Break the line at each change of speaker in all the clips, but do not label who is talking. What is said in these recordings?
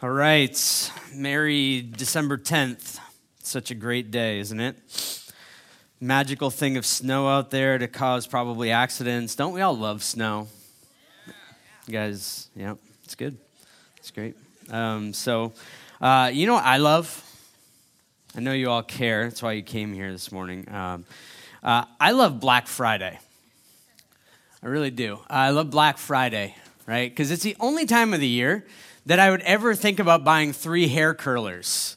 All right. Merry December 10th. Such a great day, isn't it? Magical thing of snow out there to cause probably accidents. Don't we all love snow? You guys, yeah, it's good. It's great. Um, so, uh, you know what I love? I know you all care. That's why you came here this morning. Um, uh, I love Black Friday. I really do. I love Black Friday, right? Because it's the only time of the year that I would ever think about buying three hair curlers.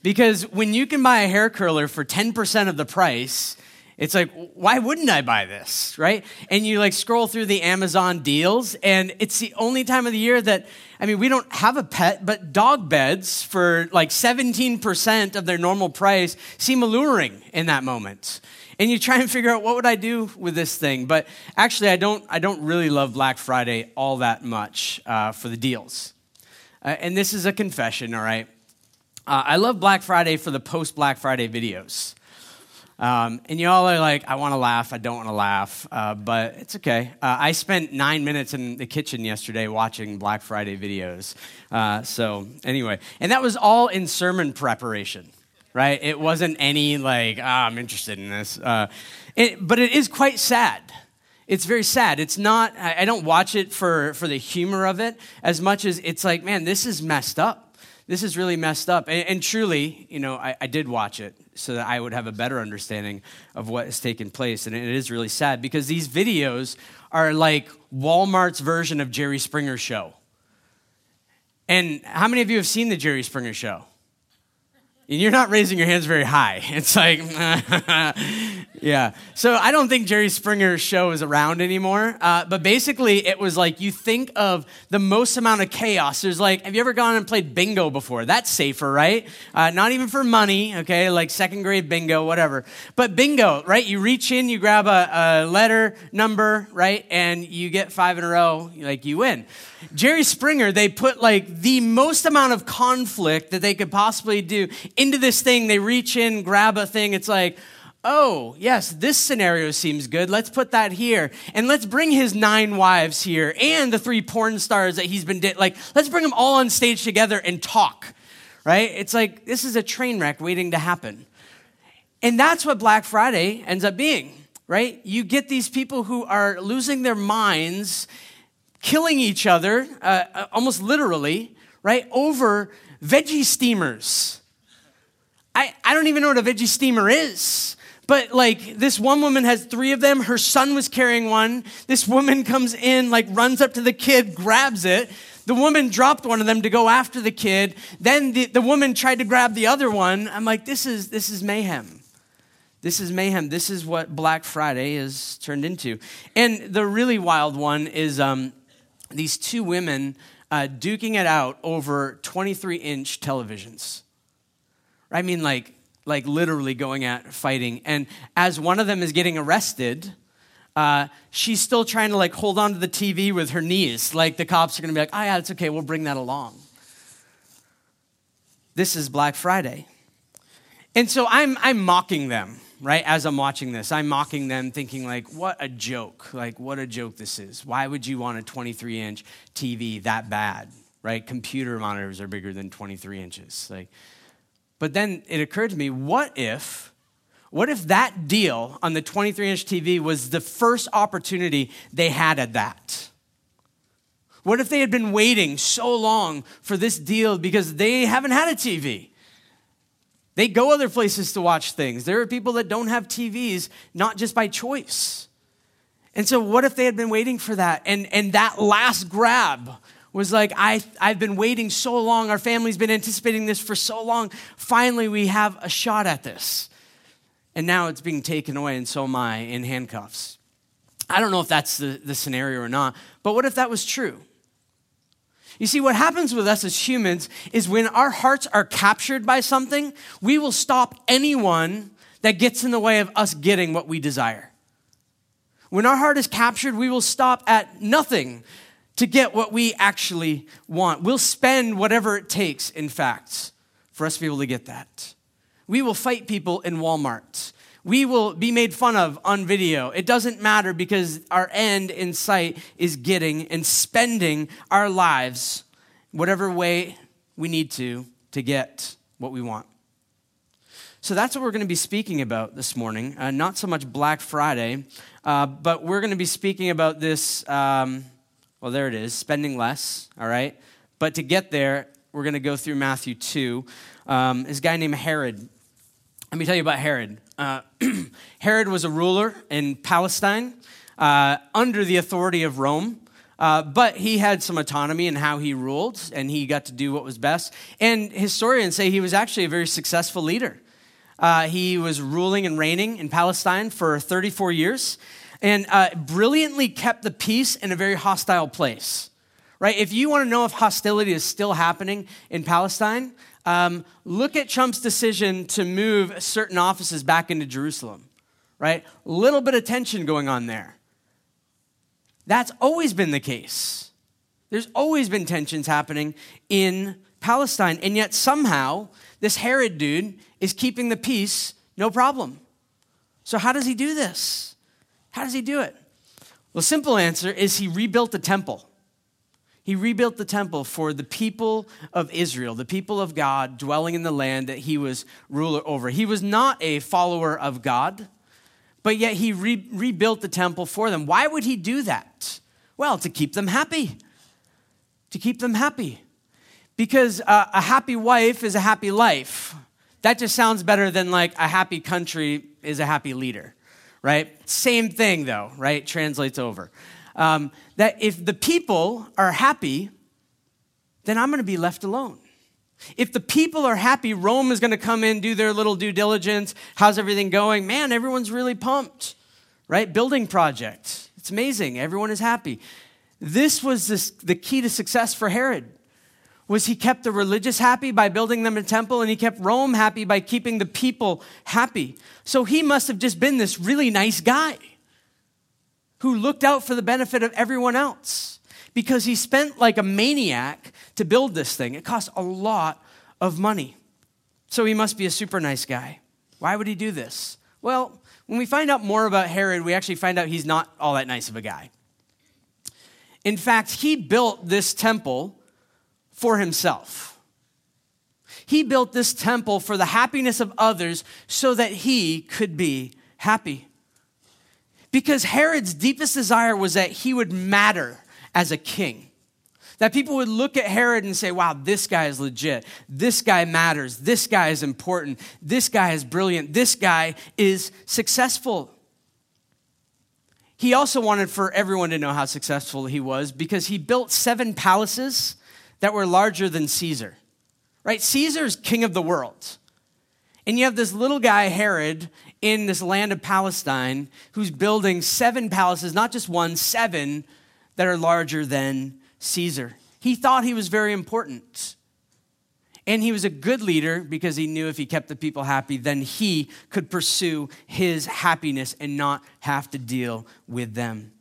Because when you can buy a hair curler for 10% of the price, it's like, why wouldn't I buy this, right? And you like scroll through the Amazon deals, and it's the only time of the year that, I mean, we don't have a pet, but dog beds for like 17% of their normal price seem alluring in that moment. And you try and figure out what would I do with this thing, but actually, I don't. I don't really love Black Friday all that much uh, for the deals. Uh, and this is a confession, all right? Uh, I love Black Friday for the post Black Friday videos. Um, and y'all are like, I want to laugh, I don't want to laugh, uh, but it's okay. Uh, I spent nine minutes in the kitchen yesterday watching Black Friday videos. Uh, so, anyway, and that was all in sermon preparation, right? It wasn't any like, oh, I'm interested in this. Uh, it, but it is quite sad it's very sad. It's not, I don't watch it for, for the humor of it as much as it's like, man, this is messed up. This is really messed up. And, and truly, you know, I, I, did watch it so that I would have a better understanding of what has taken place. And it is really sad because these videos are like Walmart's version of Jerry Springer show. And how many of you have seen the Jerry Springer show? And you're not raising your hands very high. It's like, yeah. So I don't think Jerry Springer's show is around anymore. Uh, but basically, it was like you think of the most amount of chaos. There's like, have you ever gone and played bingo before? That's safer, right? Uh, not even for money, okay? Like second grade bingo, whatever. But bingo, right? You reach in, you grab a, a letter number, right? And you get five in a row, like you win. Jerry Springer, they put like the most amount of conflict that they could possibly do into this thing. They reach in, grab a thing. It's like, oh, yes, this scenario seems good. Let's put that here. And let's bring his nine wives here and the three porn stars that he's been, di- like, let's bring them all on stage together and talk, right? It's like, this is a train wreck waiting to happen. And that's what Black Friday ends up being, right? You get these people who are losing their minds killing each other, uh, uh, almost literally, right, over veggie steamers. I, I don't even know what a veggie steamer is. But like this one woman has three of them. Her son was carrying one. This woman comes in, like runs up to the kid, grabs it. The woman dropped one of them to go after the kid. Then the, the woman tried to grab the other one. I'm like, this is this is mayhem. This is mayhem. This is what Black Friday has turned into. And the really wild one is um, these two women uh, duking it out over 23 inch televisions. I mean, like, like literally going at fighting. And as one of them is getting arrested, uh, she's still trying to like hold on to the TV with her knees. Like the cops are to be like, oh yeah, it's okay, we'll bring that along. This is Black Friday. And so I'm, I'm mocking them right? As I'm watching this, I'm mocking them, thinking, like, what a joke. Like, what a joke this is. Why would you want a 23 inch TV that bad, right? Computer monitors are bigger than 23 inches. Like, but then it occurred to me, what if, what if that deal on the 23 inch TV was the first opportunity they had at that? What if they had been waiting so long for this deal because they haven't had a TV? They go other places to watch things. There are people that don't have TVs, not just by choice. And so, what if they had been waiting for that? And, and that last grab was like, I, I've been waiting so long. Our family's been anticipating this for so long. Finally, we have a shot at this. And now it's being taken away, and so am I in handcuffs. I don't know if that's the, the scenario or not, but what if that was true? You see, what happens with us as humans is when our hearts are captured by something, we will stop anyone that gets in the way of us getting what we desire. When our heart is captured, we will stop at nothing to get what we actually want. We'll spend whatever it takes, in fact, for us to be able to get that. We will fight people in Walmart we will be made fun of on video. It doesn't matter because our end in sight is getting and spending our lives whatever way we need to to get what we want. So that's what we're going to be speaking about this morning. Uh, not so much Black Friday, uh, but we're going to be speaking about this. Um, well, there it is spending less, all right? But to get there, we're going to go through Matthew 2. Um, this guy named Herod. Let me tell you about Herod. Uh, Herod was a ruler in Palestine uh, under the authority of Rome. Uh, but he had some autonomy in how he ruled, and he got to do what was best. And historians say he was actually a very successful leader. Uh, he was ruling and reigning in Palestine for 34 years and uh, brilliantly kept the peace in a very hostile place. Right? If you want to know if hostility is still happening in Palestine, um, look at Trump's decision to move certain offices back into Jerusalem. Right? Little bit of tension going on there. That's always been the case. There's always been tensions happening in Palestine, and yet somehow this Herod dude is keeping the peace, no problem. So, how does he do this? How does he do it? Well, simple answer is he rebuilt the temple. He rebuilt the temple for the people of Israel, the people of God dwelling in the land that he was ruler over. He was not a follower of God, but yet he re- rebuilt the temple for them. Why would he do that? Well, to keep them happy. To keep them happy. Because uh, a happy wife is a happy life. That just sounds better than like a happy country is a happy leader, right? Same thing though, right? Translates over. Um, that if the people are happy, then I'm going to be left alone. If the people are happy, Rome is going to come in, do their little due diligence. How's everything going? Man, everyone's really pumped, right? Building project. It's amazing. Everyone is happy. This was this, the key to success for Herod was he kept the religious happy by building them a temple and he kept Rome happy by keeping the people happy. So he must have just been this really nice guy who looked out for the benefit of everyone else because he spent like a maniac to build this thing. It cost a lot of money. So he must be a super nice guy. Why would he do this? Well, when we find out more about Herod, we actually find out he's not all that nice of a guy. In fact, he built this temple for himself. He built this temple for the happiness of others so that he could be happy. Because Herod's deepest desire was that he would matter as a king. That people would look at Herod and say, wow, this guy is legit. This guy matters. This guy is important. This guy is brilliant. This guy is successful. He also wanted for everyone to know how successful he was because he built seven palaces that were larger than Caesar, right? Caesar's king of the world. And you have this little guy, Herod, in this land of Palestine, who's building seven palaces, not just one, seven that are larger than Caesar. He thought he was very important. And he was a good leader because he knew if he kept the people happy, then he could pursue his happiness and not have to deal with them.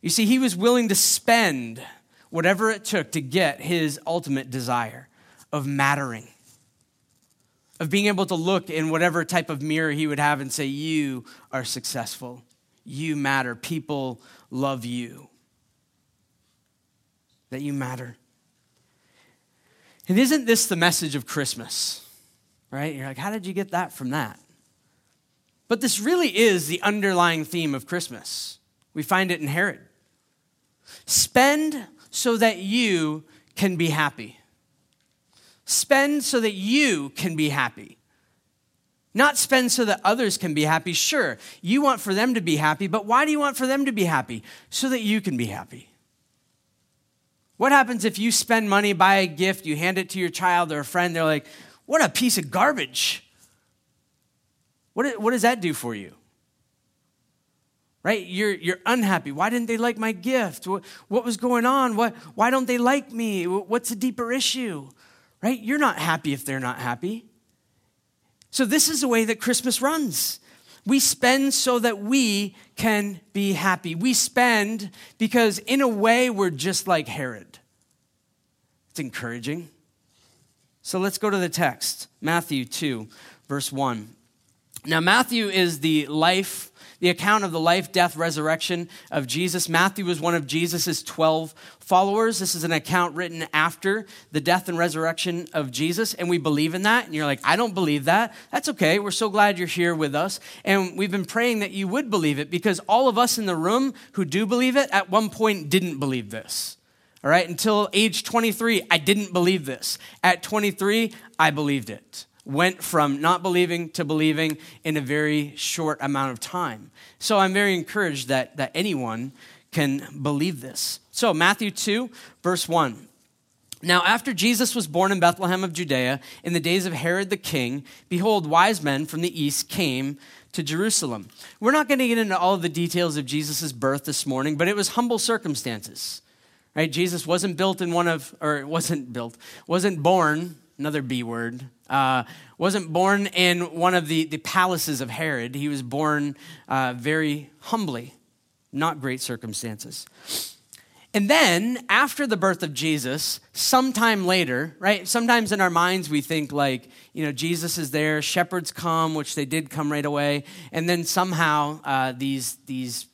You see, he was willing to spend whatever it took to get his ultimate desire of mattering, of being able to look in whatever type of mirror he would have and say, You are successful. You matter. People love you. That you matter. And isn't this the message of Christmas? Right? You're like, How did you get that from that? But this really is the underlying theme of Christmas. We find it in Herod. Spend so that you can be happy. Spend so that you can be happy. Not spend so that others can be happy. Sure, you want for them to be happy, but why do you want for them to be happy? So that you can be happy. What happens if you spend money, buy a gift, you hand it to your child or a friend, they're like, what a piece of garbage. What, what does that do for you? right? You're, you're unhappy. Why didn't they like my gift? What, what was going on? What, why don't they like me? What's a deeper issue, right? You're not happy if they're not happy. So, this is the way that Christmas runs. We spend so that we can be happy. We spend because, in a way, we're just like Herod. It's encouraging. So, let's go to the text Matthew 2, verse 1. Now, Matthew is the life the account of the life, death, resurrection of Jesus. Matthew was one of Jesus' 12 followers. This is an account written after the death and resurrection of Jesus, and we believe in that. And you're like, I don't believe that. That's okay. We're so glad you're here with us. And we've been praying that you would believe it because all of us in the room who do believe it at one point didn't believe this. All right, until age 23, I didn't believe this. At 23, I believed it went from not believing to believing in a very short amount of time. So I'm very encouraged that, that anyone can believe this. So, Matthew 2, verse 1. Now, after Jesus was born in Bethlehem of Judea, in the days of Herod the king, behold, wise men from the east came to Jerusalem. We're not going to get into all of the details of Jesus' birth this morning, but it was humble circumstances. Right? Jesus wasn't built in one of, or wasn't built, wasn't born another B word, uh, wasn't born in one of the, the palaces of Herod. He was born uh, very humbly, not great circumstances. And then, after the birth of Jesus, sometime later, right? Sometimes in our minds we think like, you know, Jesus is there, shepherds come, which they did come right away, and then somehow uh, these these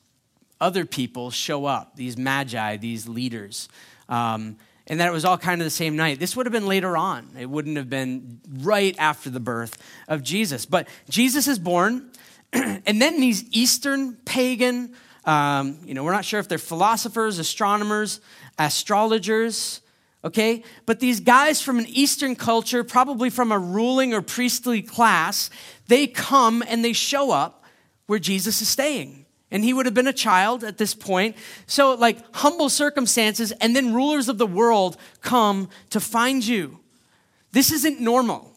other people show up, these magi, these leaders. Um, and that it was all kind of the same night. This would have been later on. It wouldn't have been right after the birth of Jesus. But Jesus is born, and then these Eastern pagan, um, you know, we're not sure if they're philosophers, astronomers, astrologers, okay? But these guys from an Eastern culture, probably from a ruling or priestly class, they come and they show up where Jesus is staying and he would have been a child at this point. So, like humble circumstances, and then rulers of the world come to find you. This isn't normal.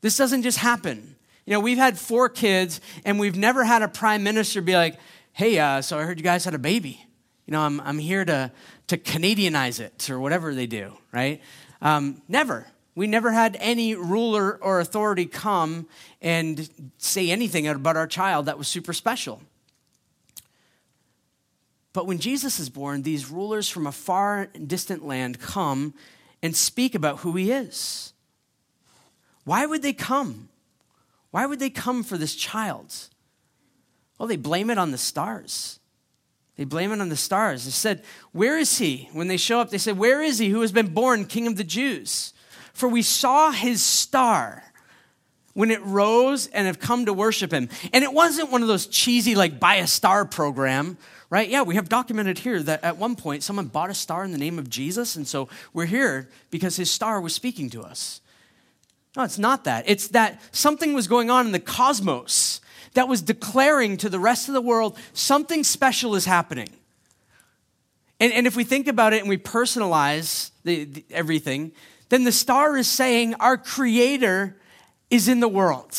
This doesn't just happen. You know, we've had four kids, and we've never had a prime minister be like, hey, uh, so I heard you guys had a baby. You know, I'm, I'm here to, to Canadianize it, or whatever they do, right? Um, never. We never had any ruler or authority come and say anything about our child that was super special. But when Jesus is born, these rulers from a far and distant land come and speak about who he is. Why would they come? Why would they come for this child? Well, they blame it on the stars. They blame it on the stars. They said, Where is he? When they show up, they said, Where is he who has been born king of the Jews? For we saw his star when it rose and have come to worship him. And it wasn't one of those cheesy, like, buy a star program, right? Yeah, we have documented here that at one point someone bought a star in the name of Jesus, and so we're here because his star was speaking to us. No, it's not that. It's that something was going on in the cosmos that was declaring to the rest of the world something special is happening. And, and if we think about it and we personalize the, the, everything, then the star is saying our Creator is in the world.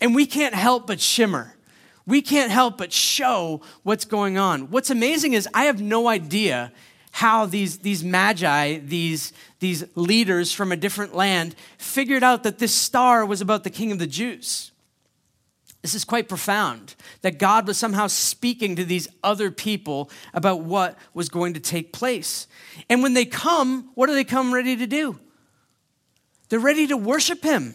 And we can't help but shimmer. We can't help but show what's going on. What's amazing is I have no idea how these, these magi, these, these leaders from a different land, figured out that this star was about the king of the Jews. This is quite profound that God was somehow speaking to these other people about what was going to take place. And when they come, what do they come ready to do? They're ready to worship Him.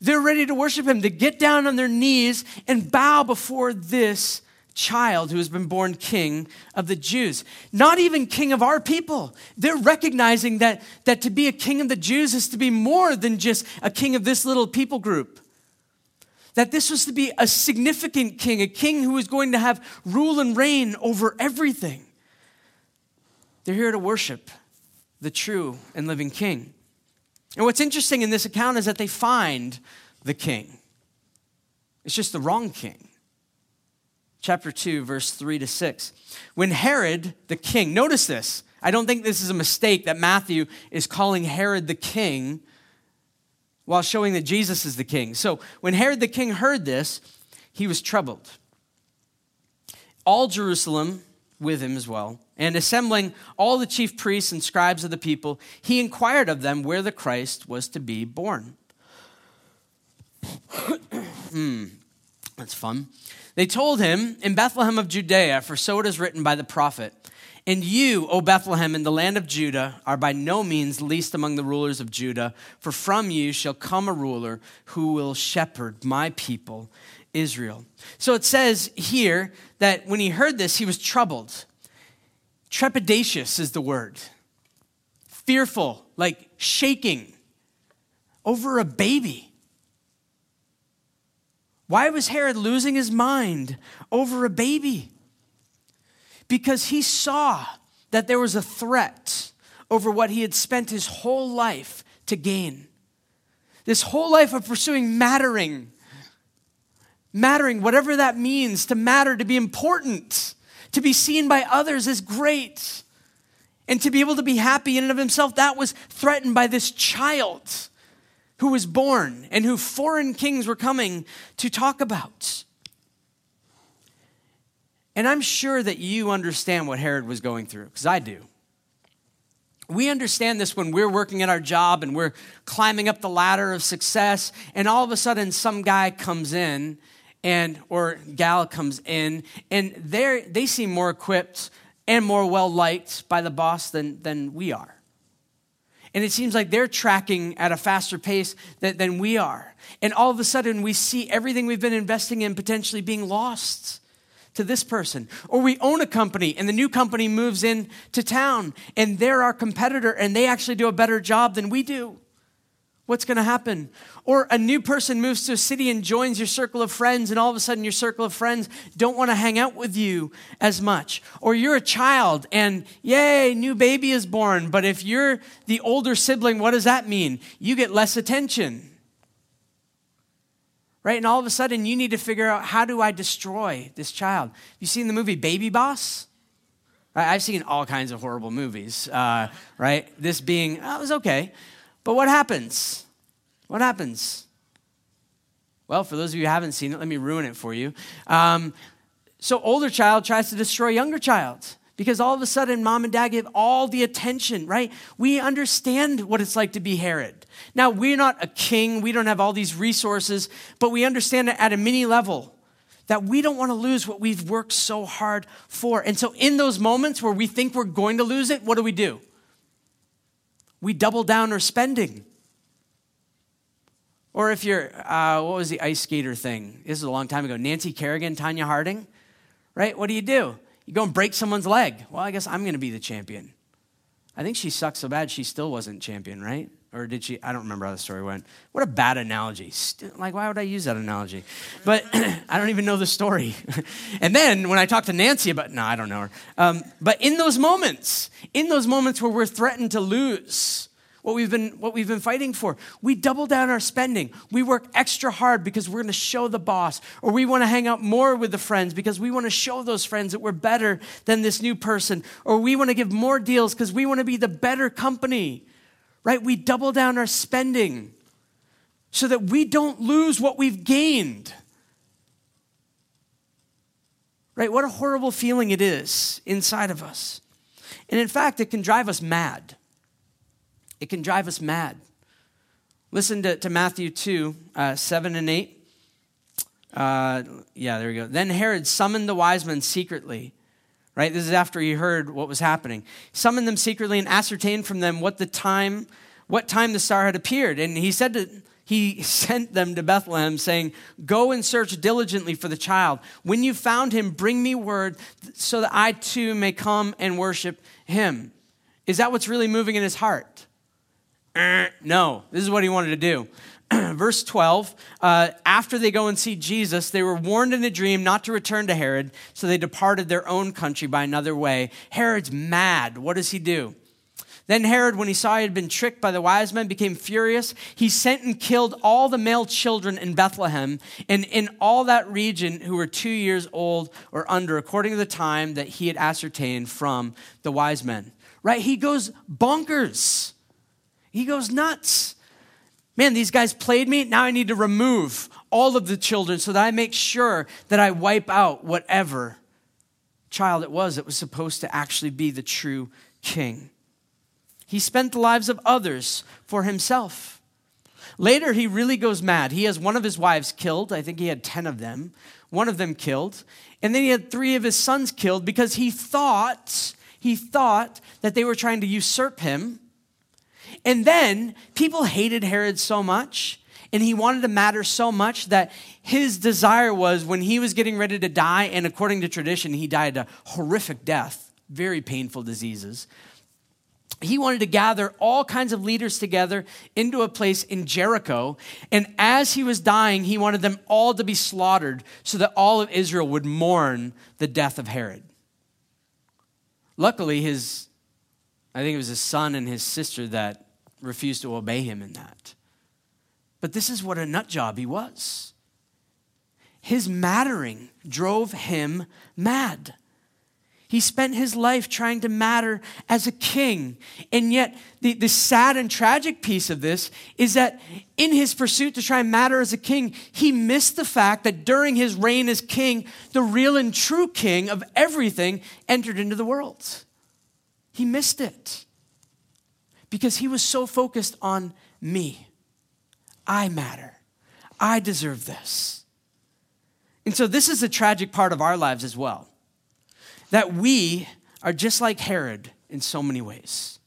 They're ready to worship Him, to get down on their knees and bow before this child who has been born king of the Jews. Not even king of our people. They're recognizing that, that to be a king of the Jews is to be more than just a king of this little people group that this was to be a significant king, a king who was going to have rule and reign over everything. They're here to worship the true and living king. And what's interesting in this account is that they find the king. It's just the wrong king. Chapter 2, verse 3 to 6. When Herod the king, notice this. I don't think this is a mistake that Matthew is calling Herod the king while showing that Jesus is the king. So when Herod the king heard this, he was troubled. All Jerusalem with him as well, and assembling all the chief priests and scribes of the people, he inquired of them where the Christ was to be born. hmm, that's fun. They told him, In Bethlehem of Judea, for so it is written by the prophet. And you, O Bethlehem, in the land of Judah, are by no means least among the rulers of Judah, for from you shall come a ruler who will shepherd my people, Israel. So it says here that when he heard this, he was troubled. Trepidatious is the word. Fearful, like shaking over a baby. Why was Herod losing his mind over a baby? Because he saw that there was a threat over what he had spent his whole life to gain. This whole life of pursuing mattering, mattering, whatever that means, to matter, to be important, to be seen by others as great, and to be able to be happy in and of himself, that was threatened by this child who was born and who foreign kings were coming to talk about. And I'm sure that you understand what Herod was going through, because I do. We understand this when we're working at our job and we're climbing up the ladder of success, and all of a sudden some guy comes in and or gal comes in, and they they seem more equipped and more well liked by the boss than, than we are. And it seems like they're tracking at a faster pace than, than we are. And all of a sudden, we see everything we've been investing in potentially being lost to this person. Or we own a company and the new company moves in to town and they're our competitor and they actually do a better job than we do. What's going to happen? Or a new person moves to a city and joins your circle of friends, and all of a sudden your circle of friends don't want to hang out with you as much. Or you're a child and yay, new baby is born. But if you're the older sibling, what does that mean? You get less attention right? And all of a sudden, you need to figure out how do I destroy this child? You seen the movie Baby Boss? I've seen all kinds of horrible movies, uh, right? This being, oh, it was okay. But what happens? What happens? Well, for those of you who haven't seen it, let me ruin it for you. Um, so, older child tries to destroy younger child because all of a sudden mom and dad give all the attention, right? We understand what it's like to be Herod. Now, we're not a king, we don't have all these resources, but we understand it at a mini level that we don't want to lose what we've worked so hard for. And so, in those moments where we think we're going to lose it, what do we do? We double down our spending. Or if you're, uh, what was the ice skater thing? This is a long time ago. Nancy Kerrigan, Tonya Harding, right? What do you do? You go and break someone's leg. Well, I guess I'm going to be the champion. I think she sucked so bad she still wasn't champion, right? Or did she? I don't remember how the story went. What a bad analogy. Like, why would I use that analogy? But I don't even know the story. and then when I talk to Nancy about, no, I don't know her. Um, but in those moments, in those moments where we're threatened to lose, what we've been what we've been fighting for. We double down our spending. We work extra hard because we're going to show the boss or we want to hang out more with the friends because we want to show those friends that we're better than this new person or we want to give more deals because we want to be the better company. Right? We double down our spending so that we don't lose what we've gained. Right? What a horrible feeling it is inside of us. And in fact, it can drive us mad. It can drive us mad. Listen to, to Matthew 2 uh, 7 and 8. Uh, yeah, there we go. Then Herod summoned the wise men secretly. Right? This is after he heard what was happening. Summoned them secretly and ascertained from them what the time, what time the star had appeared. And he said to, he sent them to Bethlehem, saying, Go and search diligently for the child. When you found him, bring me word so that I too may come and worship him. Is that what's really moving in his heart? No, this is what he wanted to do. Verse 12 uh, After they go and see Jesus, they were warned in a dream not to return to Herod, so they departed their own country by another way. Herod's mad. What does he do? Then Herod, when he saw he had been tricked by the wise men, became furious. He sent and killed all the male children in Bethlehem and in all that region who were two years old or under, according to the time that he had ascertained from the wise men. Right? He goes bonkers. He goes nuts. Man, these guys played me. Now I need to remove all of the children so that I make sure that I wipe out whatever child it was that was supposed to actually be the true king. He spent the lives of others for himself. Later, he really goes mad. He has one of his wives killed. I think he had 10 of them. One of them killed. And then he had three of his sons killed because he thought He thought that they were trying to usurp him. And then people hated Herod so much, and he wanted to matter so much that his desire was when he was getting ready to die, and according to tradition, he died a horrific death, very painful diseases he wanted to gather all kinds of leaders together into a place in Jericho. And as he was dying, he wanted them all to be slaughtered so that all of Israel would mourn the death of Herod. Luckily, his, I think it was his son and his sister that refused to obey him in that. But this is what a nut job he was. His mattering drove him mad. He spent his life trying to matter as a king. And yet, the, the sad and tragic piece of this is that in his pursuit to try and matter as a king, he missed the fact that during his reign as king, the real and true king of everything entered into the world. He missed it because he was so focused on me. I matter. I deserve this. And so, this is a tragic part of our lives as well that we are just like Herod in so many ways.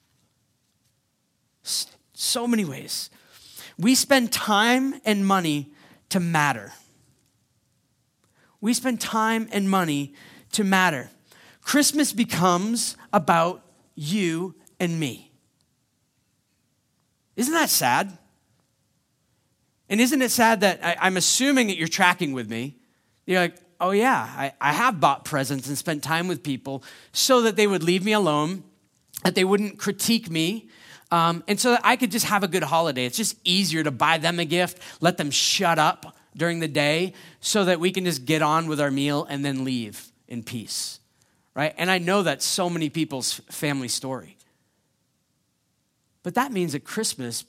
So many ways. We spend time and money to matter. We spend time and money to matter. Christmas becomes about you and me. Isn't that sad? And isn't it sad that I, am assuming that you're tracking with me? You're like, oh, yeah, I, I have bought presents and spent time with people so that they would leave me alone, that they wouldn't critique me, um, and so that I could just have a good holiday. It's just easier to buy them a gift, let them shut up during the day, so that we can just get on with our meal and then leave in peace, right? And I know that's so many people's family story. But that means that Christmas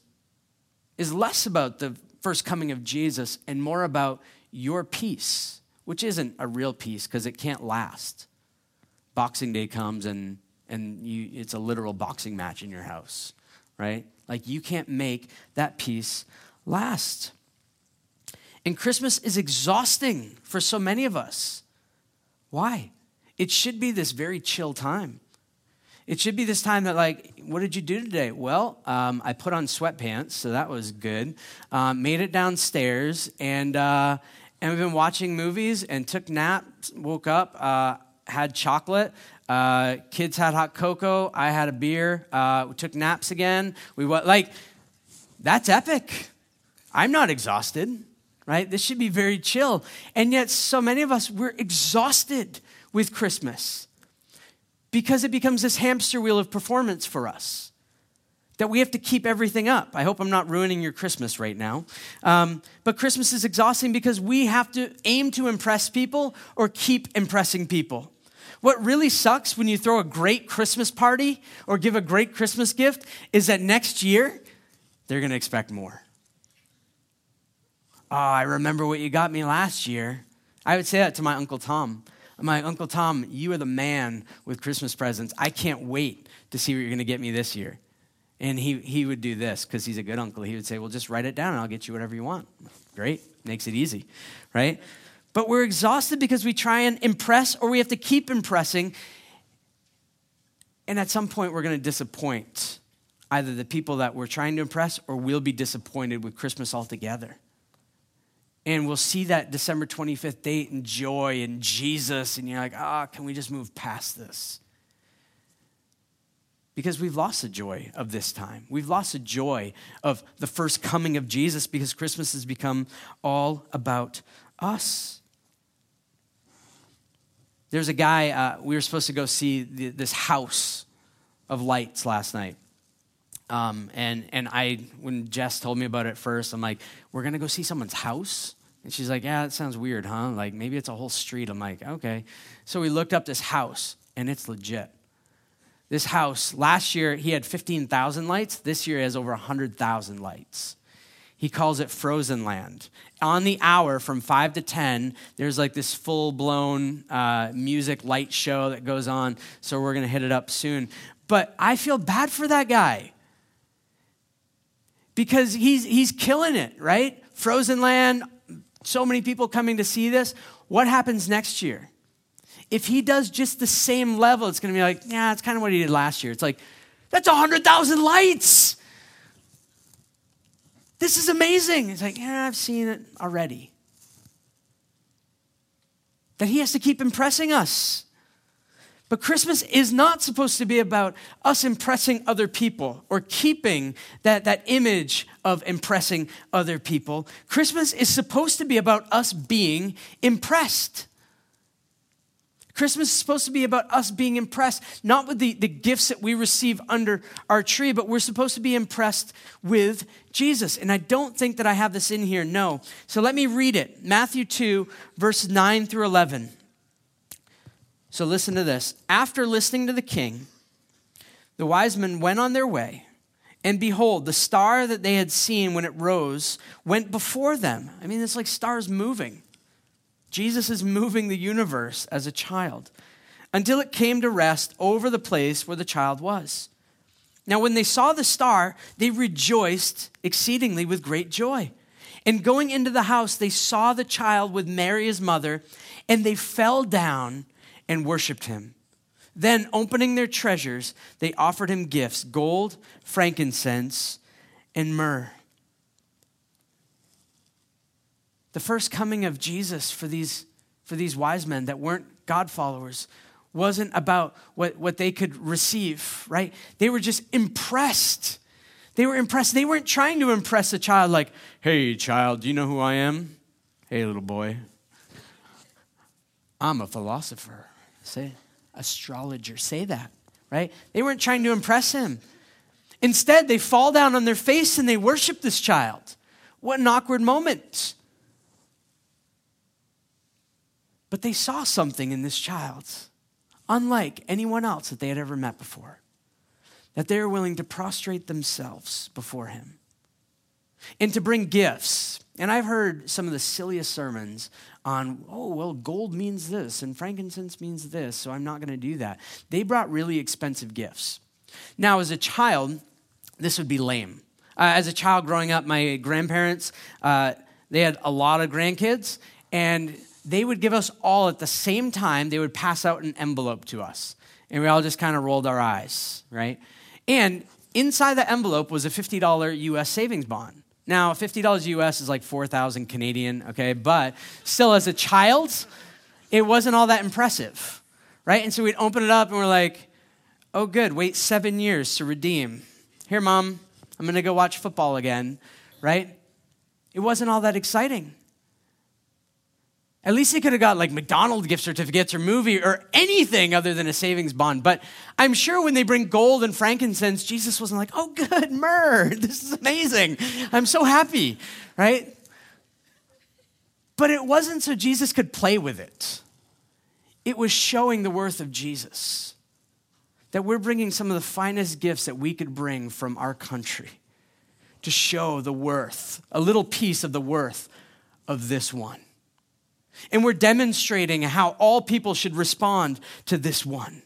is less about the first coming of Jesus and more about your peace which isn't a real peace because it can't last. Boxing Day comes and, and you, it's a literal boxing match in your house, right? Like you can't make that peace last. And Christmas is exhausting for so many of us. Why? It should be this very chill time. It should be this time that, like, what did you do today? Well, um, I put on sweatpants, so that was good. Um, made it downstairs, and uh, and we've been watching movies and took naps, woke up, uh, had chocolate. Uh, kids had hot cocoa. I had a beer. Uh, we took naps again. We went, like, that's epic. I'm not exhausted, right? This should be very chill. And yet, so many of us, we're exhausted with Christmas because it becomes this hamster wheel of performance for us that we have to keep everything up. I hope I'm not ruining your Christmas right now. Um, but Christmas is exhausting because we have to aim to impress people or keep impressing people. What really sucks when you throw a great Christmas party or give a great Christmas gift is that next year, they're going to expect more. Oh, I remember what you got me last year. I would say that to my Uncle Tom. My Uncle Tom, you are the man with Christmas presents. I can't wait to see what you're going to get me this year. And he, he would do this because he's a good uncle. He would say, Well, just write it down and I'll get you whatever you want. Great. Makes it easy, right? But we're exhausted because we try and impress or we have to keep impressing. And at some point, we're going to disappoint either the people that we're trying to impress or we'll be disappointed with Christmas altogether. And we'll see that December 25th date and joy and Jesus, and you're like, ah, can we just move past this? because we've lost the joy of this time. We've lost the joy of the first coming of Jesus because Christmas has become all about us. There's a guy, uh, we were supposed to go see the, this house of lights last night. Um, and, and I, when Jess told me about it first, I'm like, we're to go see someone's house? And she's like, yeah, that sounds weird, huh? Like maybe it's a whole street. I'm like, okay. So we looked up this house, and it's legit this house, last year he had 15,000 lights. This year he has over 100,000 lights. He calls it Frozen Land. On the hour from 5 to 10, there's like this full blown uh, music light show that goes on. So we're going to hit it up soon. But I feel bad for that guy because he's, he's killing it, right? Frozen Land, so many people coming to see this. What happens next year? if he does just the same level, it's going to be like, yeah, it's kind of what he did last year. It's like, that's 100,000 lights. This is amazing. It's like, yeah, I've seen it already. That he has to keep impressing us. But Christmas is not supposed to be about us impressing other people or keeping that, that image of impressing other people. Christmas is supposed to be about us being impressed. Christmas is supposed to be about us being impressed, not with the, the gifts that we receive under our tree, but we're supposed to be impressed with Jesus. And I don't think that I have this in here, no. So let me read it Matthew 2, verses 9 through 11. So listen to this. After listening to the king, the wise men went on their way, and behold, the star that they had seen when it rose went before them. I mean, it's like stars moving. Jesus is moving the universe as a child until it came to rest over the place where the child was. Now, when they saw the star, they rejoiced exceedingly with great joy. And going into the house, they saw the child with Mary, his mother, and they fell down and worshiped him. Then, opening their treasures, they offered him gifts gold, frankincense, and myrrh. The first coming of Jesus for these, for these wise men that weren't God followers wasn't about what, what they could receive, right? They were just impressed. They were impressed. They weren't trying to impress a child like, hey, child, do you know who I am? Hey, little boy. I'm a philosopher. Say, astrologer, say that, right? They weren't trying to impress him. Instead, they fall down on their face and they worship this child. What an awkward moment. But they saw something in this child, unlike anyone else that they had ever met before, that they were willing to prostrate themselves before him and to bring gifts. And I've heard some of the silliest sermons on, oh, well, gold means this and frankincense means this, so I'm not going to do that. They brought really expensive gifts. Now, as a child, this would be lame. Uh, as a child growing up, my grandparents, uh, they had a lot of grandkids, and they would give us all at the same time, they would pass out an envelope to us. And we all just kind of rolled our eyes, right? And inside the envelope was a $50 US savings bond. Now, $50 US is like 4,000 Canadian, okay? But still, as a child, it wasn't all that impressive, right? And so we'd open it up and we're like, oh, good, wait seven years to redeem. Here, mom, I'm gonna go watch football again, right? It wasn't all that exciting. At least they could have got like McDonald's gift certificates or movie or anything other than a savings bond. But I'm sure when they bring gold and frankincense, Jesus wasn't like, oh, good, myrrh. This is amazing. I'm so happy, right? But it wasn't so Jesus could play with it, it was showing the worth of Jesus. That we're bringing some of the finest gifts that we could bring from our country to show the worth, a little piece of the worth of this one. And we're demonstrating how all people should respond to this one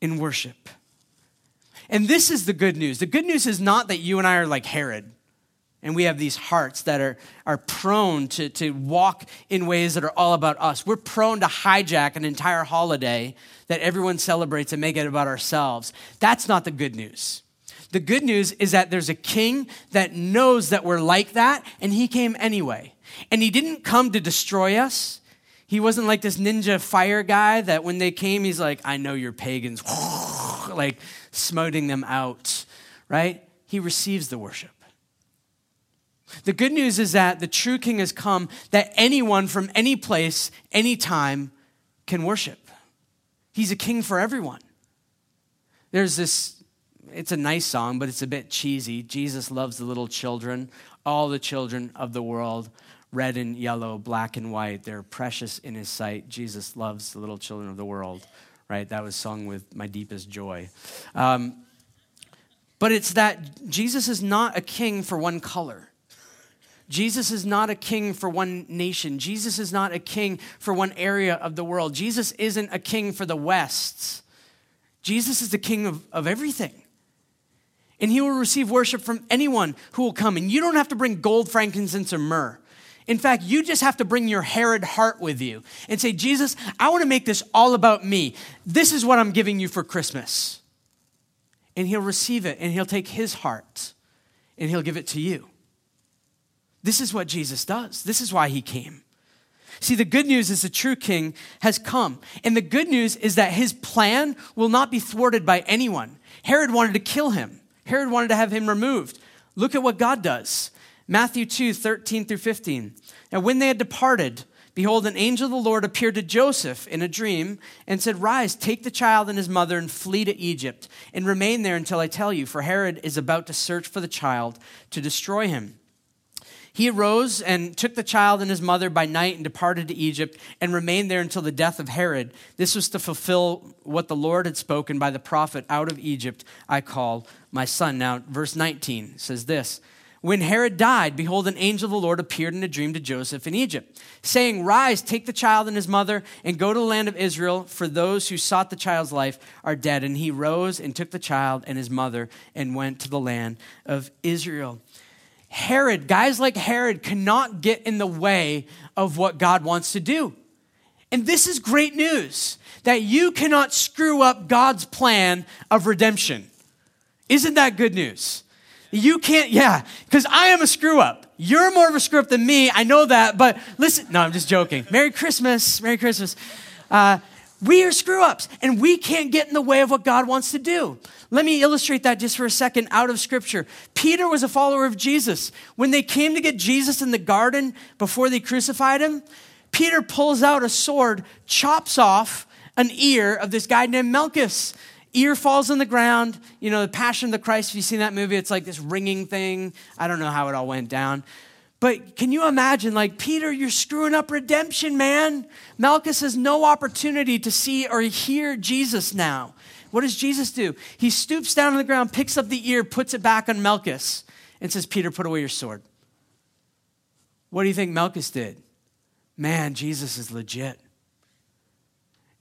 in worship. And this is the good news. The good news is not that you and I are like Herod and we have these hearts that are, are prone to, to walk in ways that are all about us. We're prone to hijack an entire holiday that everyone celebrates and make it about ourselves. That's not the good news. The good news is that there's a king that knows that we're like that, and he came anyway. And he didn't come to destroy us. He wasn't like this ninja fire guy that when they came, he's like, I know you're pagans, like smoting them out, right? He receives the worship. The good news is that the true king has come that anyone from any place, any time can worship. He's a king for everyone. There's this, it's a nice song, but it's a bit cheesy. Jesus loves the little children, all the children of the world red and yellow, black and white. They're precious in his sight. Jesus loves the little children of the world, right? That was sung with my deepest joy. Um, but it's that Jesus is not a king for one color. Jesus is not a king for one nation. Jesus is not a king for one area of the world. Jesus isn't a king for the West. Jesus is the king of, of everything. And he will receive worship from anyone who will come. And you don't have to bring gold, frankincense, or myrrh. In fact, you just have to bring your Herod heart with you and say, Jesus, I want to make this all about me. This is what I'm giving you for Christmas. And he'll receive it and he'll take his heart and he'll give it to you. This is what Jesus does. This is why he came. See, the good news is the true king has come. And the good news is that his plan will not be thwarted by anyone. Herod wanted to kill him, Herod wanted to have him removed. Look at what God does. Matthew 2 13 through 15. Now, when they had departed, behold, an angel of the Lord appeared to Joseph in a dream and said, Rise, take the child and his mother and flee to Egypt, and remain there until I tell you, for Herod is about to search for the child to destroy him. He arose and took the child and his mother by night and departed to Egypt and remained there until the death of Herod. This was to fulfill what the Lord had spoken by the prophet Out of Egypt I call my son. Now, verse 19 says this. When Herod died, behold, an angel of the Lord appeared in a dream to Joseph in Egypt, saying, Rise, take the child and his mother, and go to the land of Israel, for those who sought the child's life are dead. And he rose and took the child and his mother and went to the land of Israel. Herod, guys like Herod, cannot get in the way of what God wants to do. And this is great news that you cannot screw up God's plan of redemption. Isn't that good news? You can't, yeah, because I am a screw up. You're more of a screw up than me. I know that, but listen, no, I'm just joking. Merry Christmas. Merry Christmas. Uh, we are screw ups, and we can't get in the way of what God wants to do. Let me illustrate that just for a second out of scripture. Peter was a follower of Jesus. When they came to get Jesus in the garden before they crucified him, Peter pulls out a sword, chops off an ear of this guy named Malchus ear falls on the ground. You know, the Passion of the Christ, if you've seen that movie, it's like this ringing thing. I don't know how it all went down. But can you imagine, like, Peter, you're screwing up redemption, man? Malchus has no opportunity to see or hear Jesus now. What does Jesus do? He stoops down on the ground, picks up the ear, puts it back on Malchus, and says, Peter, put away your sword. What do you think Malchus did? Man, Jesus is legit.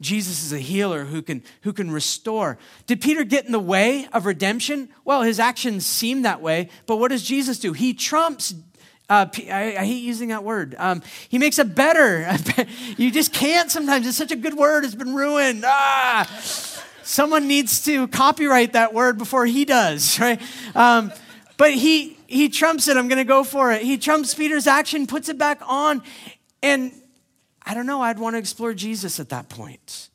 Jesus is a healer who can, who can restore. Did Peter get in the way of redemption? Well, his actions seem that way, but what does Jesus do? He trumps. Uh, I, I, hate using that word. Um, he makes it better. you just can't sometimes. It's such a good word, it's been ruined. Ah! Someone needs to copyright that word before he does, right? Um, but he, he trumps it. I'm going to go for it. He trumps Peter's action, puts it back on, and I don't know, I'd want to explore Jesus at that point.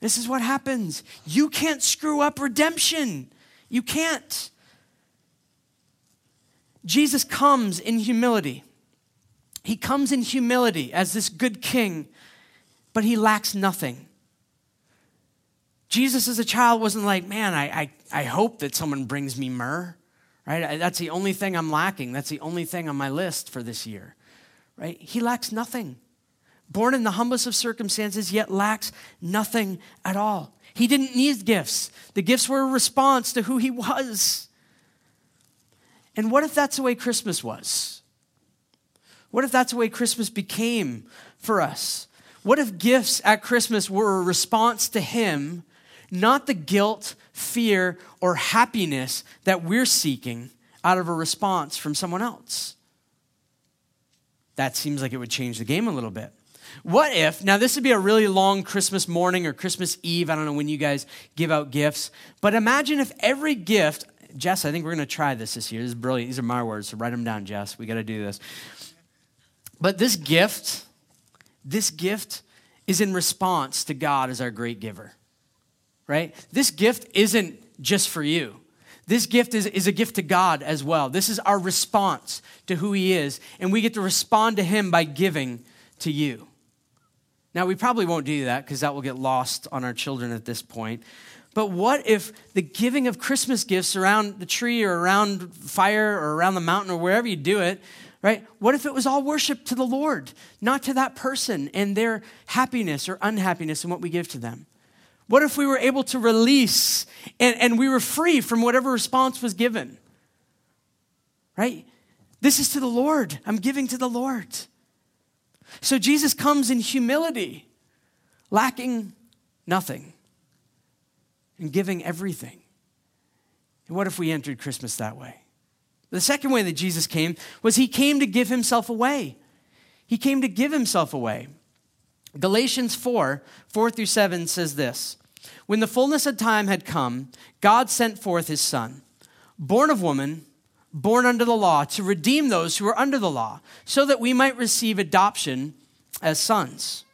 This is what happens. You can't screw up redemption. You can't. Jesus comes in humility. He comes in humility as this good king, but he lacks nothing. Jesus as a child wasn't like, man, I, I, I hope that someone brings me myrrh, right? That's the only thing I'm lacking. That's the only thing on my list for this year, right? He lacks nothing born in the humblest of circumstances, yet lacks nothing at all. He didn't need gifts, the gifts were a response to who he was. And what if that's the way Christmas was? What if that's the way Christmas became for us? What if gifts at Christmas were a response to Him, not the guilt, fear, or happiness that we're seeking out of a response from someone else? That seems like it would change the game a little bit. What if, now this would be a really long Christmas morning or Christmas Eve. I don't know when you guys give out gifts, but imagine if every gift, Jess, I think we're going to try this this year. This is brilliant. These are my words, so write them down, Jess. We got to do this. But this gift, this gift is in response to God as our great giver, right? This gift isn't just for you. This gift is, is a gift to God as well. This is our response to who He is, and we get to respond to Him by giving to you. Now, we probably won't do that because that will get lost on our children at this point. But what if the giving of Christmas gifts around the tree or around fire or around the mountain or wherever you do it, right? What if it was all worship to the Lord, not to that person and their happiness or unhappiness and what we give to them? What if we were able to release and, and we were free from whatever response was given? Right? This is to the Lord. I'm giving to the Lord. So Jesus comes in humility, lacking nothing and giving everything. And what if we entered Christmas that way? The second way that Jesus came was he came to give himself away. He came to give himself away. Galatians 4 4 through 7 says this When the fullness of time had come, God sent forth his Son, born of woman, born under the law, to redeem those who are under the law, so that we might receive adoption as sons.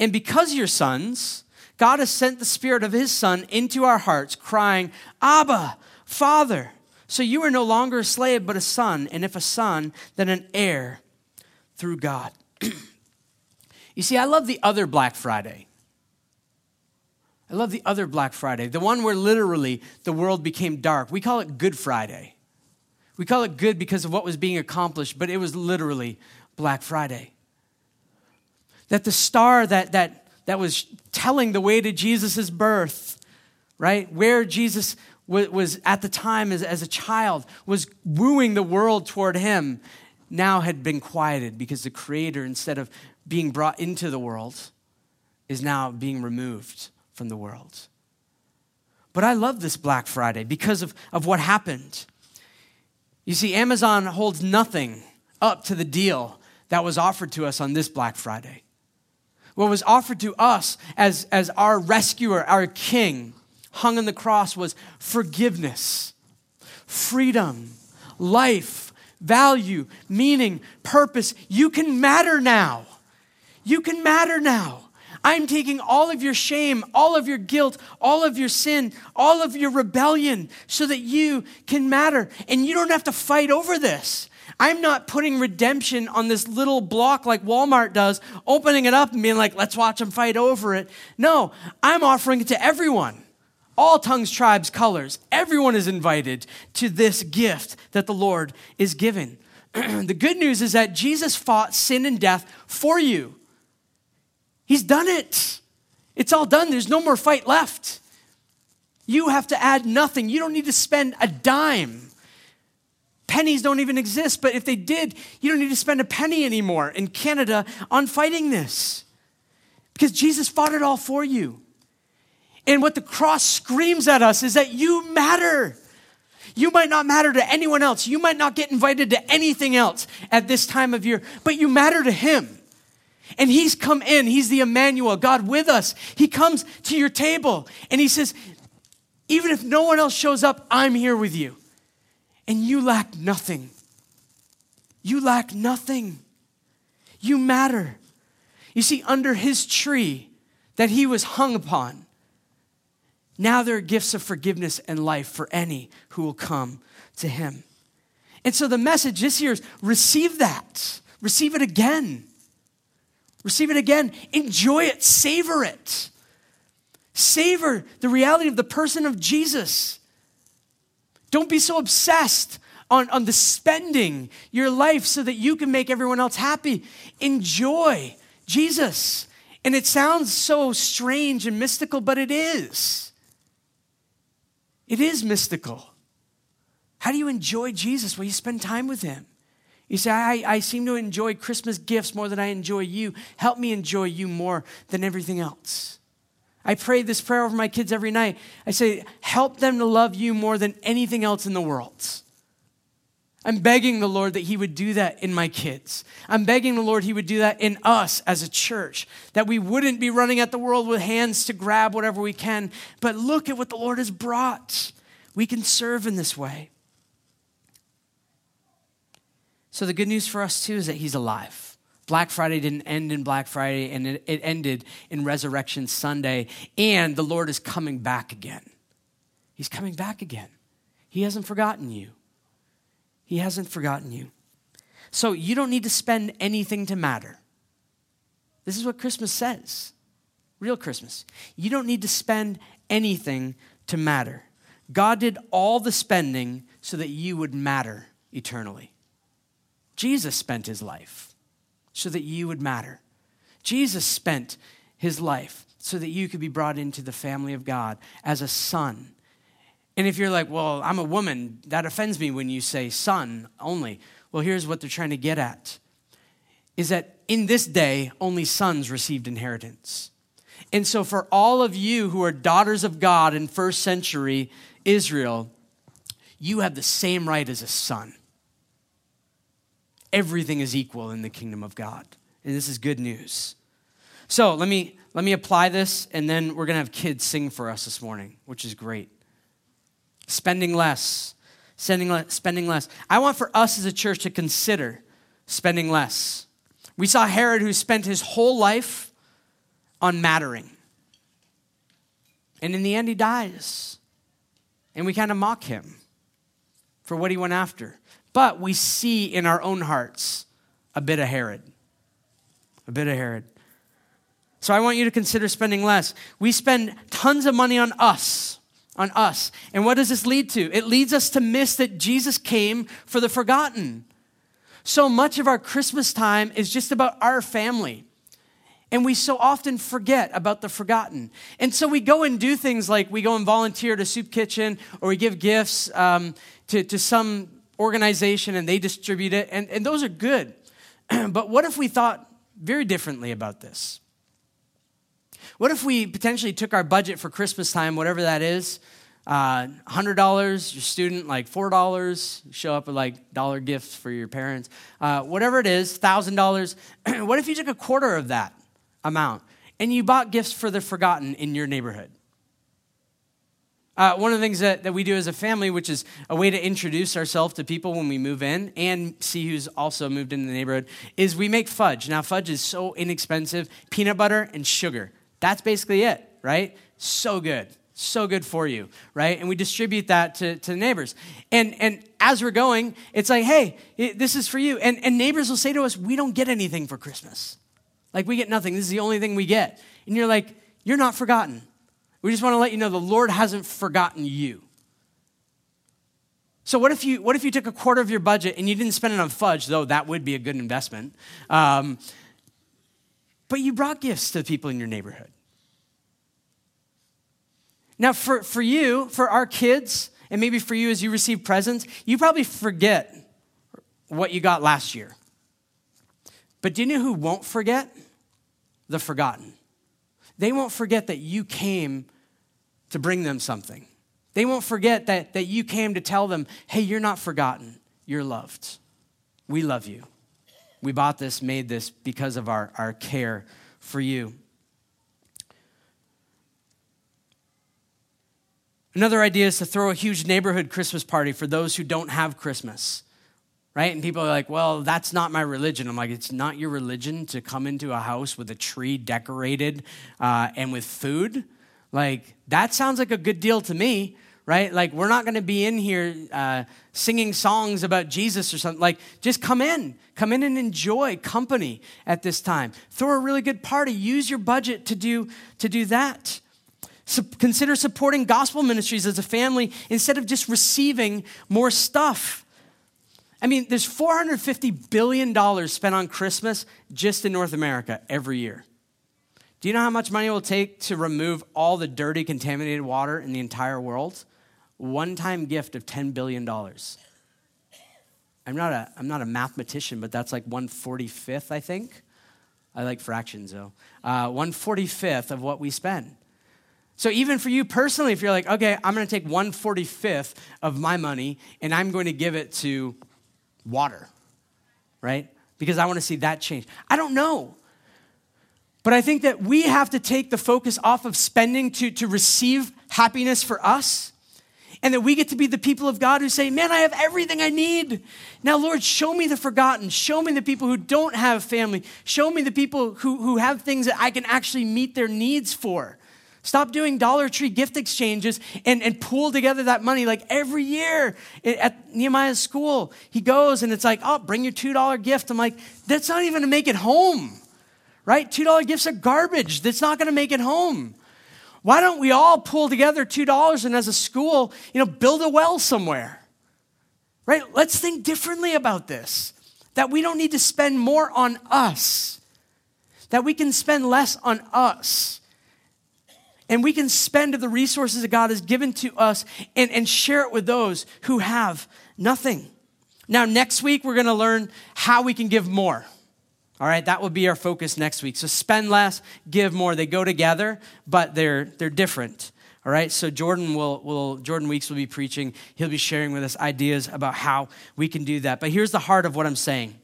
And because you're sons, God has sent the Spirit of His Son into our hearts, crying, Abba, Father. So you are no longer a slave, but a son, and if a son, then an heir through God. you see, I love the other Black Friday. I love the other Black Friday, the one where literally the world became dark. We call it Good Friday. We call it good because of what was being accomplished, but it was literally Black Friday. That the star that, that, that was telling the way to Jesus' birth, right, where Jesus was, was at the time as, as a child, was wooing the world toward him, now had been quieted because the Creator, instead of being brought into the world, is now being removed from the world. But I love this Black Friday because of, of what happened. You see, Amazon holds nothing up to the deal that was offered to us on this Black Friday. What was offered to us as, as our rescuer, our king, hung on the cross was forgiveness, freedom, life, value, meaning, purpose. You can matter now. You can matter now. I'm taking all of your shame, all of your guilt, all of your sin, all of your rebellion so that you can matter. And you don't have to fight over this. I'm not putting redemption on this little block like Walmart does, opening it up and being like, let's watch them fight over it. No, I'm offering it to everyone. All tongues, tribes, colors. Everyone is invited to this gift that the Lord is giving. the good news is that Jesus fought sin and death for you. He's done it. It's all done. There's no more fight left. You have to add nothing. You don't need to spend a dime. Pennies don't even exist, but if they did, you don't need to spend a penny anymore in Canada on fighting this. Because Jesus fought it all for you. And what the cross screams at us is that you matter. You might not matter to anyone else. You might not get invited to anything else at this time of year, but you matter to Him. And He's come in. He's the Emmanuel, God with us. He comes to your table and He says, even if no one else shows up, I'm here with you and you lack nothing. You lack nothing. You matter. You see, under his tree that he was hung upon, now there are gifts of forgiveness and life for any who will come to him. And so the message this year is receive that, receive it again. Receive it again. Enjoy it. Savor it. Savor the reality of the person of Jesus. Don't be so obsessed on, on the spending your life so that you can make everyone else happy. Enjoy Jesus. And it sounds so strange and mystical, but it is. It is mystical. How do you enjoy Jesus? Well, you spend time with him. You say, I, I seem to enjoy Christmas gifts more than I enjoy you. Help me enjoy you more than everything else. I pray this prayer over my kids every night. I say, help them to love you more than anything else in the world. I'm begging the Lord that He would do that in my kids. I'm begging the Lord He would do that in us as a church, that we wouldn't be running at the world with hands to grab whatever we can, but look at what the Lord has brought. We can serve in this way. So, the good news for us too is that He's alive. Black Friday didn't end in Black Friday, and it, it, ended in Resurrection Sunday, and the Lord is coming back again. He's coming back again. He hasn't forgotten you. He hasn't forgotten you. So you don't need to spend anything to matter. This is what Christmas says real Christmas. You don't need to spend anything to matter. God did all the spending so that you would matter eternally. Jesus spent his life so that you would matter. Jesus spent his life so that you could be brought into the family of God as a son. And if you're like, well, I'm a woman, that offends me when you say son only. Well, here's what they're trying to get at is that in this day, only sons received inheritance. And so, for all of you who are daughters of God in first century Israel, you have the same right as a son. Everything is equal in the kingdom of God. And this is good news. So let me, let me apply this, and then we're going to have kids sing for us this morning, which is great. Spending less, spending less, spending less. I want for us as a church to consider spending less. We saw Herod who spent his whole life on mattering. And in the end, he dies. And we kind of mock him for what he went after. But we see in our own hearts a bit of Herod. A bit of Herod. So I want you to consider spending less. We spend tons of money on us, on us. And what does this lead to? It leads us to miss that Jesus came for the forgotten. So much of our Christmas time is just about our family. And we so often forget about the forgotten. And so we go and do things like we go and volunteer at a soup kitchen or we give gifts um, to, to some organization and they distribute it. And, and those are good. but what if we thought very differently about this? What if we potentially took our budget for Christmas time, whatever that is, uh, $100, your student, like $4, show up with like dollar gifts for your parents, uh, whatever it is, $1,000. what if you took a quarter of that amount and you bought gifts for the forgotten in your neighborhood? Uh, one of the things that, that we do as a family, which is a way to introduce ourselves to people when we move in and see who's also moved into the neighborhood, is we make fudge. Now, fudge is so inexpensive peanut butter and sugar. That's basically it, right? So good. So good for you, right? And we distribute that to, to neighbors. And, and as we're going, it's like, hey, this is for you. And, and neighbors will say to us, we don't get anything for Christmas. Like, we get nothing. This is the only thing we get. And you're like, you're not forgotten. We just want to let you know the Lord hasn't forgotten you. So what if you what if you took a quarter of your budget and you didn't spend it on fudge, though that would be a good investment, um, but you brought gifts to the people in your neighborhood. Now, for, for you, for our kids, and maybe for you as you receive presents, you probably forget what you got last year. But do you know who won't forget? The forgotten. They won't forget that you came to bring them something. They won't forget that, that you came to tell them, hey, you're not forgotten, you're loved. We love you. We bought this, made this because of our, our care for you. Another idea is to throw a huge neighborhood Christmas party for those who don't have Christmas, right? And people are like, well, that's not my religion. I'm like, it's not your religion to come into a house with a tree decorated uh, and with food? Like, that sounds like a good deal to me, right? Like, we're not going to be in here uh, singing songs about Jesus or something. Like, just come in. Come in and enjoy company at this time. Throw a really good party. Use your budget to do, to do that. So consider supporting gospel ministries as a family instead of just receiving more stuff. I mean, there's $450 billion spent on Christmas just in North America every year. Do you know how much money it will take to remove all the dirty, contaminated water in the entire world? One time gift of $10 billion. I'm not, a, I'm not a mathematician, but that's like 145th, I think. I like fractions, though. Uh, 145th of what we spend. So even for you personally, if you're like, okay, I'm going to take 145th of my money and I'm going to give it to water, right? Because I want to see that change. I don't know. But I think that we have to take the focus off of spending to, to receive happiness for us. And that we get to be the people of God who say, Man, I have everything I need. Now, Lord, show me the forgotten. Show me the people who don't have family. Show me the people who, who have things that I can actually meet their needs for. Stop doing Dollar Tree gift exchanges and, and pool together that money. Like every year at Nehemiah's school, he goes and it's like, oh, bring your $2 gift. I'm like, that's not even to make it home, right? $2 gifts are garbage. That's not going to make it home. Why don't we all pull together $2 and as a school, you know, build a well somewhere, right? Let's think differently about this. That we don't need to spend more on us, that we can spend less on us and we can spend the resources that God has given to us and, and share it with those who have nothing. Now, next week, we're going to learn how we can give more. All right, that will be our focus next week. So spend less, give more. They go together, but they're, they're different. All right, so Jordan will, will Jordan Weeks will be preaching. He'll be sharing with us ideas about how we can do that. But here's the heart of what I'm saying.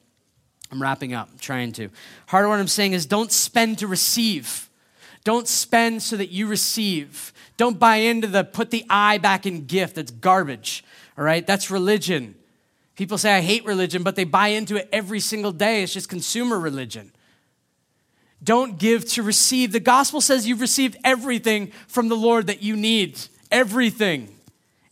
I'm wrapping up, I'm trying to. Heart of what I'm saying is don't spend to receive. Don't spend so that you receive. Don't buy into the put the I back in gift. That's garbage. All right, that's religion. People say I hate religion, but they buy into it every single day. It's just consumer religion. Don't give to receive. The gospel says you've received everything from the Lord that you need. Everything.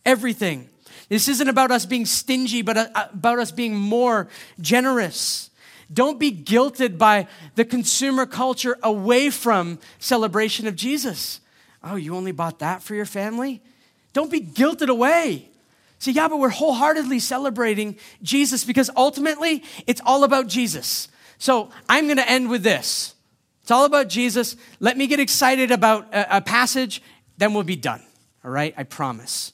Everything. This isn't about us being stingy, but uh, about us being more generous. Don't be guilted by the consumer culture away from celebration of Jesus. Oh, you only bought that for your family? Don't be guilted away. See, yeah, but we're wholeheartedly celebrating Jesus because ultimately it's all about Jesus. So I'm going to end with this. It's all about Jesus. Let me get excited about a, a passage, then we'll be done. All right? I promise.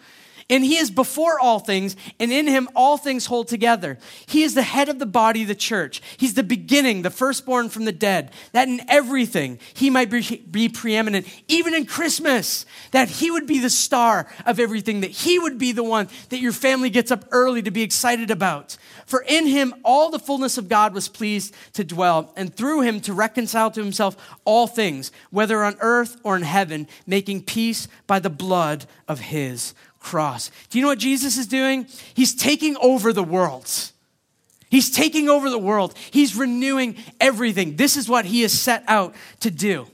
And he is before all things, and in him all things hold together. He is the head of the body, the church. He's the beginning, the firstborn from the dead, that in everything he might be, be preeminent, even in Christmas, that he would be the star of everything, that he would be the one that your family gets up early to be excited about. For in him all the fullness of God was pleased to dwell, and through him to reconcile to himself all things, whether on earth or in heaven, making peace by the blood of his cross. Do you know what Jesus is doing? He's taking over the world. He's taking over the world. He's renewing everything. This is what he has set out to do.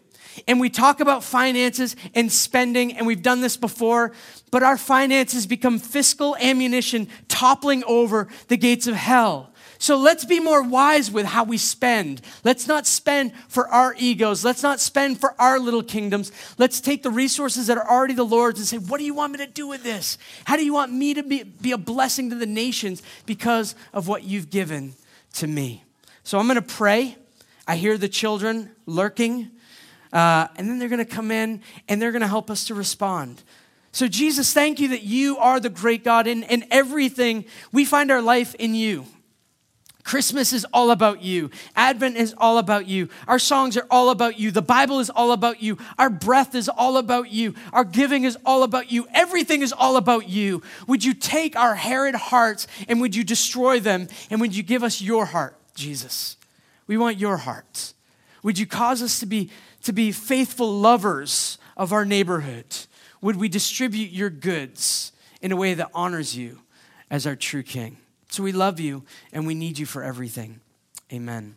And we talk about finances and spending, and we've done this before, but our finances become fiscal ammunition toppling over the gates of hell. So let's be more wise with how we spend. Let's not spend for our egos. Let's not spend for our little kingdoms. Let's take the resources that are already the Lord's and say, What do you want me to do with this? How do you want me to be, be a blessing to the nations because of what you've given to me? So I'm going to pray. I hear the children lurking, uh, and then they're going to come in and they're going to help us to respond. So, Jesus, thank you that you are the great God. In, in everything, we find our life in you. Christmas is all about you. Advent is all about you. Our songs are all about you. The Bible is all about you. Our breath is all about you. Our giving is all about you. Everything is all about you. Would you take our Herod hearts and would you destroy them? And would you give us your heart, Jesus? We want your heart. Would you cause us to be, to be faithful lovers of our neighborhood? Would we distribute your goods in a way that honors you as our true King? So we love you and we need you for everything. Amen.